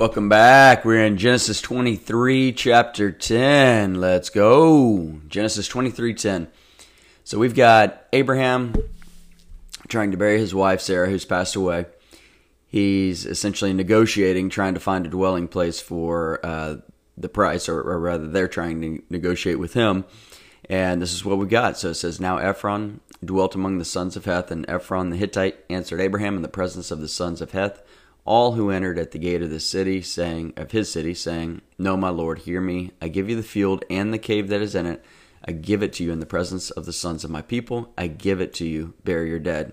Welcome back. We're in Genesis 23, chapter 10. Let's go. Genesis 23, 10. So we've got Abraham trying to bury his wife, Sarah, who's passed away. He's essentially negotiating, trying to find a dwelling place for uh, the price, or, or rather, they're trying to negotiate with him. And this is what we got. So it says, Now Ephron dwelt among the sons of Heth, and Ephron the Hittite answered Abraham in the presence of the sons of Heth all who entered at the gate of the city, saying of his city, saying, No, my lord, hear me. I give you the field and the cave that is in it. I give it to you in the presence of the sons of my people. I give it to you. Bury your dead.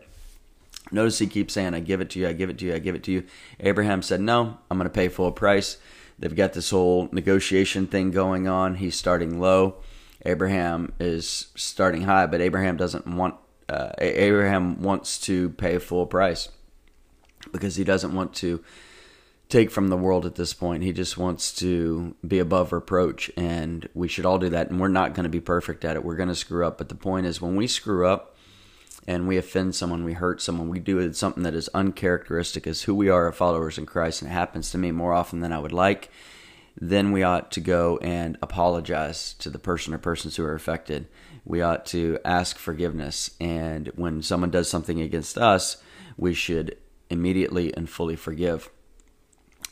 Notice he keeps saying, I give it to you, I give it to you, I give it to you. Abraham said, No, I'm going to pay full price. They've got this whole negotiation thing going on. He's starting low. Abraham is starting high, but Abraham doesn't want, uh, Abraham wants to pay full price because he doesn't want to take from the world at this point. He just wants to be above reproach, and we should all do that. And we're not going to be perfect at it. We're going to screw up. But the point is, when we screw up and we offend someone, we hurt someone, we do something that is uncharacteristic as who we are as followers in Christ, and it happens to me more often than I would like. Then we ought to go and apologize to the person or persons who are affected. We ought to ask forgiveness. And when someone does something against us, we should immediately and fully forgive.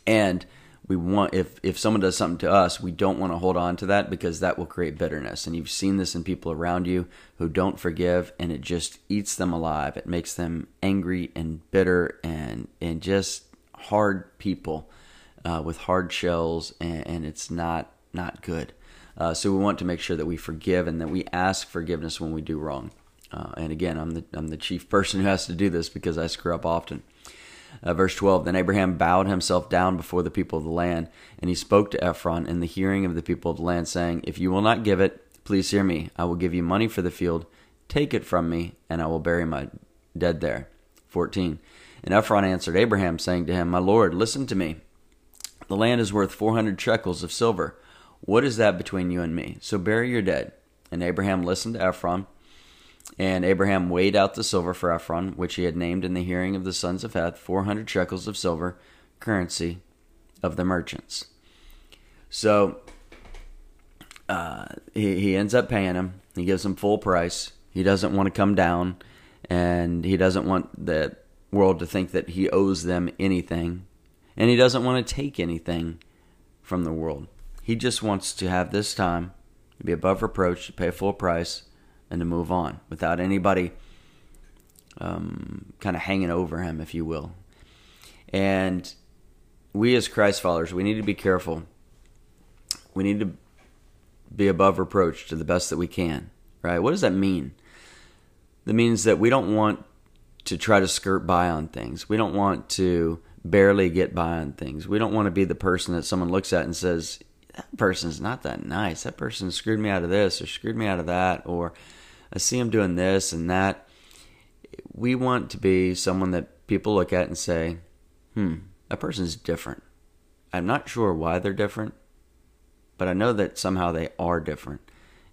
And we want if if someone does something to us, we don't want to hold on to that because that will create bitterness. And you've seen this in people around you who don't forgive and it just eats them alive. It makes them angry and bitter and and just hard people uh, with hard shells and, and, it's not not good. Uh, so we want to make sure that we forgive and that we ask forgiveness when we do wrong. Uh, and again, I'm the I'm the chief person who has to do this because I screw up often. Uh, verse 12 Then Abraham bowed himself down before the people of the land, and he spoke to Ephron in the hearing of the people of the land, saying, If you will not give it, please hear me. I will give you money for the field. Take it from me, and I will bury my dead there. 14. And Ephron answered Abraham, saying to him, My Lord, listen to me. The land is worth 400 shekels of silver. What is that between you and me? So bury your dead. And Abraham listened to Ephron. And Abraham weighed out the silver for Ephron, which he had named in the hearing of the sons of Heth, 400 shekels of silver, currency of the merchants. So uh, he, he ends up paying him. He gives him full price. He doesn't want to come down, and he doesn't want the world to think that he owes them anything. And he doesn't want to take anything from the world. He just wants to have this time to be above reproach, to pay full price, and to move on without anybody um, kind of hanging over him, if you will. And we as Christ followers, we need to be careful. We need to be above reproach to the best that we can, right? What does that mean? That means that we don't want to try to skirt by on things. We don't want to barely get by on things. We don't want to be the person that someone looks at and says, that person's not that nice. That person screwed me out of this or screwed me out of that or I see him doing this and that. We want to be someone that people look at and say, hmm, that person's different. I'm not sure why they're different, but I know that somehow they are different.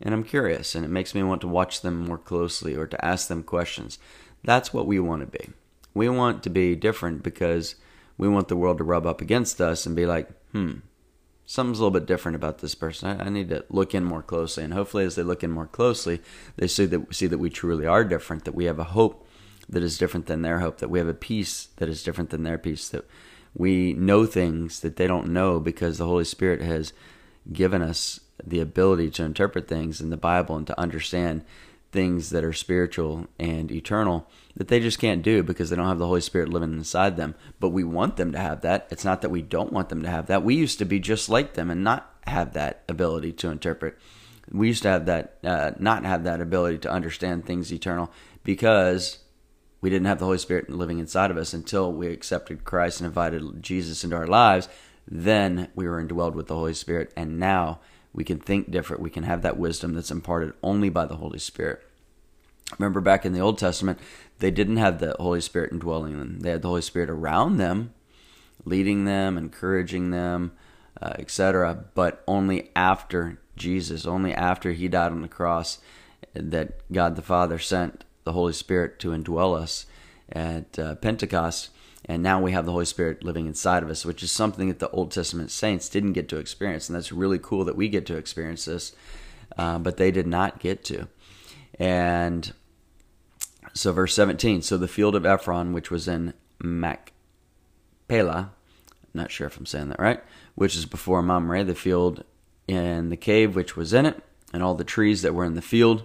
And I'm curious, and it makes me want to watch them more closely or to ask them questions. That's what we want to be. We want to be different because we want the world to rub up against us and be like, hmm, something's a little bit different about this person. I, I, need to look in more closely, and hopefully, as they look in more closely, they see that see that we truly are different. That we have a hope that is different than their hope. That we have a peace that is different than their peace. That we know things that they don't know because the Holy Spirit has given us the ability to interpret things in the Bible and to understand things that are spiritual and eternal that they just can't do because they don't have the Holy Spirit living inside them. But we want them to have that. It's not that we don't want them to have that. We used to be just like them and not have that ability to interpret. We used to have that, uh, not have that ability to understand things eternal because we didn't have the Holy Spirit living inside of us until we accepted Christ and invited Jesus into our lives. Then we were indwelled with the Holy Spirit, and now we can think different. We can have that wisdom that's imparted only by the Holy Spirit. Remember back in the Old Testament, they didn't have the Holy Spirit indwelling them. They had the Holy Spirit around them, leading them, encouraging them, uh, etc. But only after Jesus, only after He died on the cross, that God the Father sent the Holy Spirit to indwell us at uh, Pentecost. And now we have the Holy Spirit living inside of us, which is something that the Old Testament saints didn't get to experience. And that's really cool that we get to experience this, uh, but they did not get to. And so, verse 17 So the field of Ephron, which was in Machpelah, not sure if I'm saying that right, which is before Mamre, the field in the cave which was in it, and all the trees that were in the field,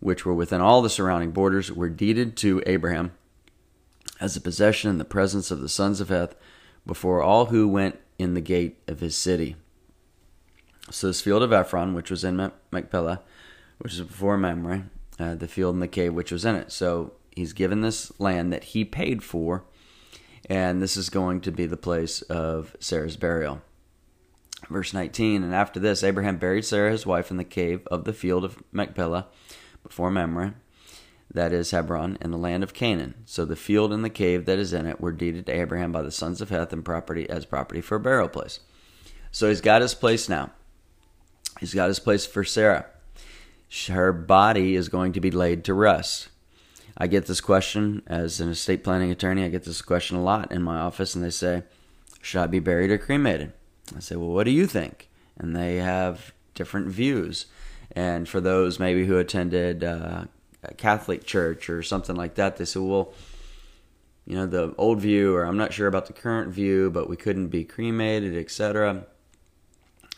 which were within all the surrounding borders, were deeded to Abraham as a possession in the presence of the sons of Heth before all who went in the gate of his city. So this field of Ephron, which was in Machpelah, which is before Mamre, uh, the field and the cave which was in it. So he's given this land that he paid for, and this is going to be the place of Sarah's burial. Verse 19 And after this, Abraham buried Sarah his wife in the cave of the field of Machpelah before Mamre, that is Hebron, in the land of Canaan. So the field and the cave that is in it were deeded to Abraham by the sons of Heth and property as property for a burial place. So he's got his place now. He's got his place for Sarah. Her body is going to be laid to rest. I get this question as an estate planning attorney. I get this question a lot in my office, and they say, Should I be buried or cremated? I say, Well, what do you think? And they have different views. And for those maybe who attended uh, Catholic church or something like that, they said, Well, you know, the old view, or I'm not sure about the current view, but we couldn't be cremated, etc.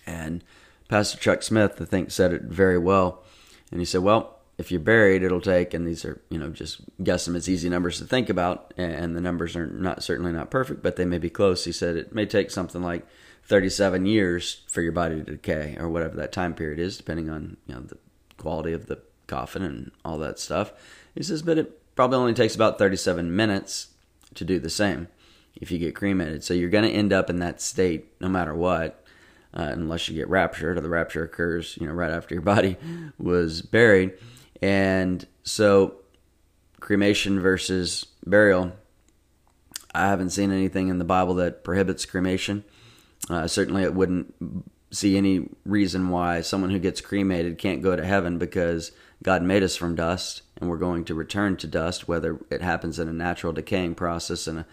And Pastor Chuck Smith, I think, said it very well. And he said, Well, if you're buried, it'll take, and these are, you know, just guess them guesstimates, easy numbers to think about, and the numbers are not certainly not perfect, but they may be close. He said it may take something like 37 years for your body to decay, or whatever that time period is, depending on, you know, the quality of the coffin and all that stuff. He says, but it probably only takes about 37 minutes to do the same if you get cremated. So you're going to end up in that state no matter what uh, unless you get raptured, or the rapture occurs, you know, right after your body was buried. And so, cremation versus burial. I haven't seen anything in the Bible that prohibits cremation. Uh, certainly, it wouldn't see any reason why someone who gets cremated can't go to heaven because God made us from dust and we're going to return to dust, whether it happens in a natural decaying process and a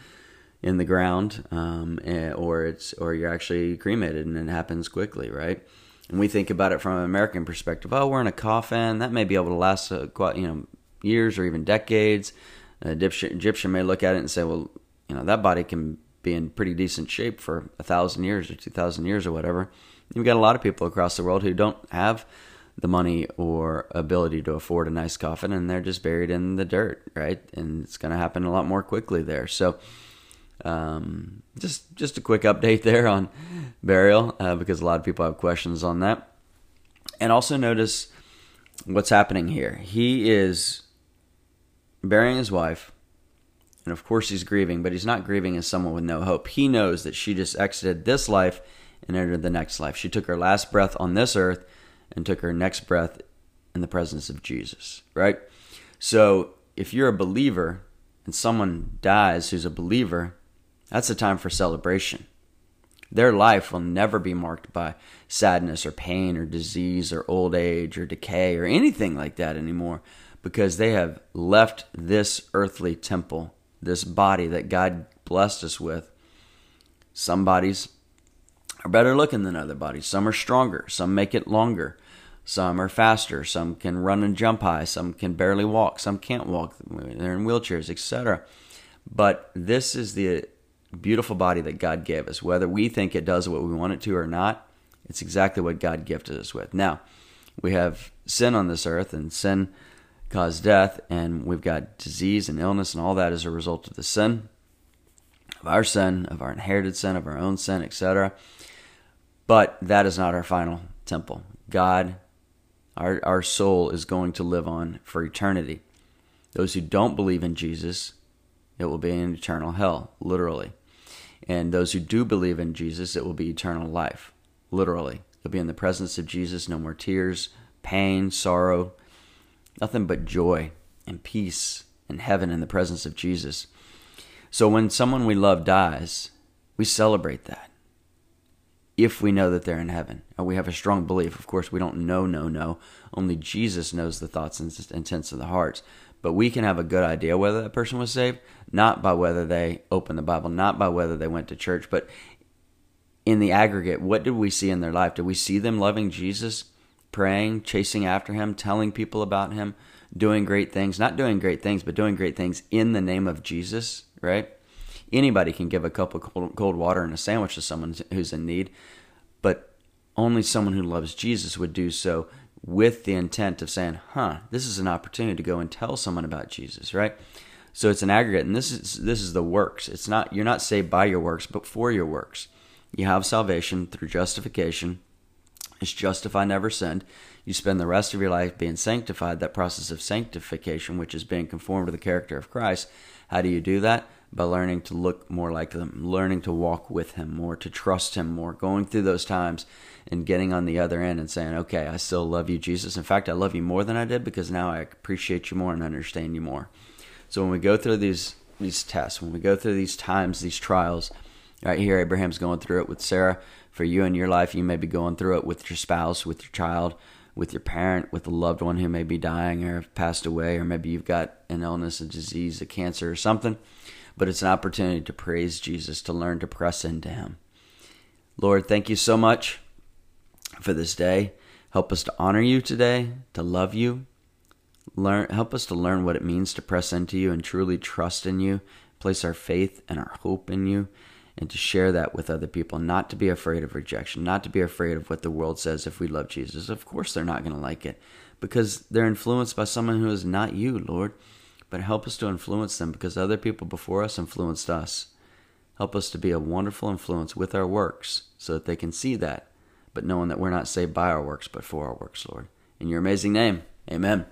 in the ground, um, eh, or it's or you're actually cremated and it happens quickly, right? And we think about it from an American perspective. Oh, we're in a coffin that may be able to last uh, quite you know years or even decades. An Egyptian, Egyptian may look at it and say, well, you know that body can be in pretty decent shape for a thousand years or two thousand years or whatever. You've got a lot of people across the world who don't have the money or ability to afford a nice coffin, and they're just buried in the dirt, right? And it's going to happen a lot more quickly there. So um, just just a quick update there on burial uh, because a lot of people have questions on that. And also notice what's happening here. He is burying his wife, and of course he's grieving, but he's not grieving as someone with no hope. He knows that she just exited this life and entered the next life. She took her last breath on this earth and took her next breath in the presence of Jesus, right? So if you're a believer and someone dies who's a believer, that's a time for celebration. Their life will never be marked by sadness or pain or disease or old age or decay or anything like that anymore because they have left this earthly temple, this body that God blessed us with. Some bodies are better looking than other bodies, some are stronger, some make it longer. Some are faster, some can run and jump high, some can barely walk, some can't walk, they're in wheelchairs, etc. But this is the beautiful body that God gave us. Whether we think it does what we want it to or not, it's exactly what God gifted us with. Now, we have sin on this earth, and sin caused death, and we've got disease and illness and all that as a result of the sin, of our sin, of our inherited sin, of our own sin, etc. But that is not our final temple. God, our, our soul is going to live on for eternity. Those who don't believe in Jesus it will be an eternal hell, literally. And those who do believe in Jesus, it will be eternal life, literally. You'll be in the presence of Jesus, no more tears, pain, sorrow, nothing but joy and peace and heaven in the presence of Jesus. So when someone we love dies, we celebrate that. If we know that they're in heaven, and we have a strong belief, of course, we don't know, no, no. Only Jesus knows the thoughts and intents of the hearts. But we can have a good idea whether that person was saved, not by whether they opened the Bible, not by whether they went to church, but in the aggregate, what did we see in their life? Did we see them loving Jesus, praying, chasing after him, telling people about him, doing great things? Not doing great things, but doing great things in the name of Jesus, right? Anybody can give a cup of cold, cold water and a sandwich to someone who's in need, but only someone who loves Jesus would do so with the intent of saying, "Huh, this is an opportunity to go and tell someone about Jesus," right? So it's an aggregate, and this is this is the works. It's not you're not saved by your works, but for your works. You have salvation through justification. It's justified, never sinned. You spend the rest of your life being sanctified. That process of sanctification, which is being conformed to the character of Christ. How do you do that? By learning to look more like Him, learning to walk with Him more, to trust Him more, going through those times and getting on the other end and saying, okay, I still love you, Jesus. In fact, I love you more than I did because now I appreciate you more and understand you more. So when we go through these these tests, when we go through these times, these trials, right here, Abraham's going through it with Sarah. For you in your life, you may be going through it with your spouse, with your child, with your parent, with a loved one who may be dying or have passed away, or maybe you've got an illness, a disease, a cancer, or something. But it's an opportunity to praise Jesus, to learn to press into Him. Lord, thank you so much for this day. Help us to honor you today, to love you. Learn, help us to learn what it means to press into you and truly trust in you, place our faith and our hope in you, and to share that with other people. Not to be afraid of rejection, not to be afraid of what the world says if we love Jesus. Of course, they're not going to like it because they're influenced by someone who is not you, Lord. But help us to influence them because other people before us influenced us. Help us to be a wonderful influence with our works so that they can see that but knowing that we're not saved by our works, but for our works, Lord. In your amazing name, amen.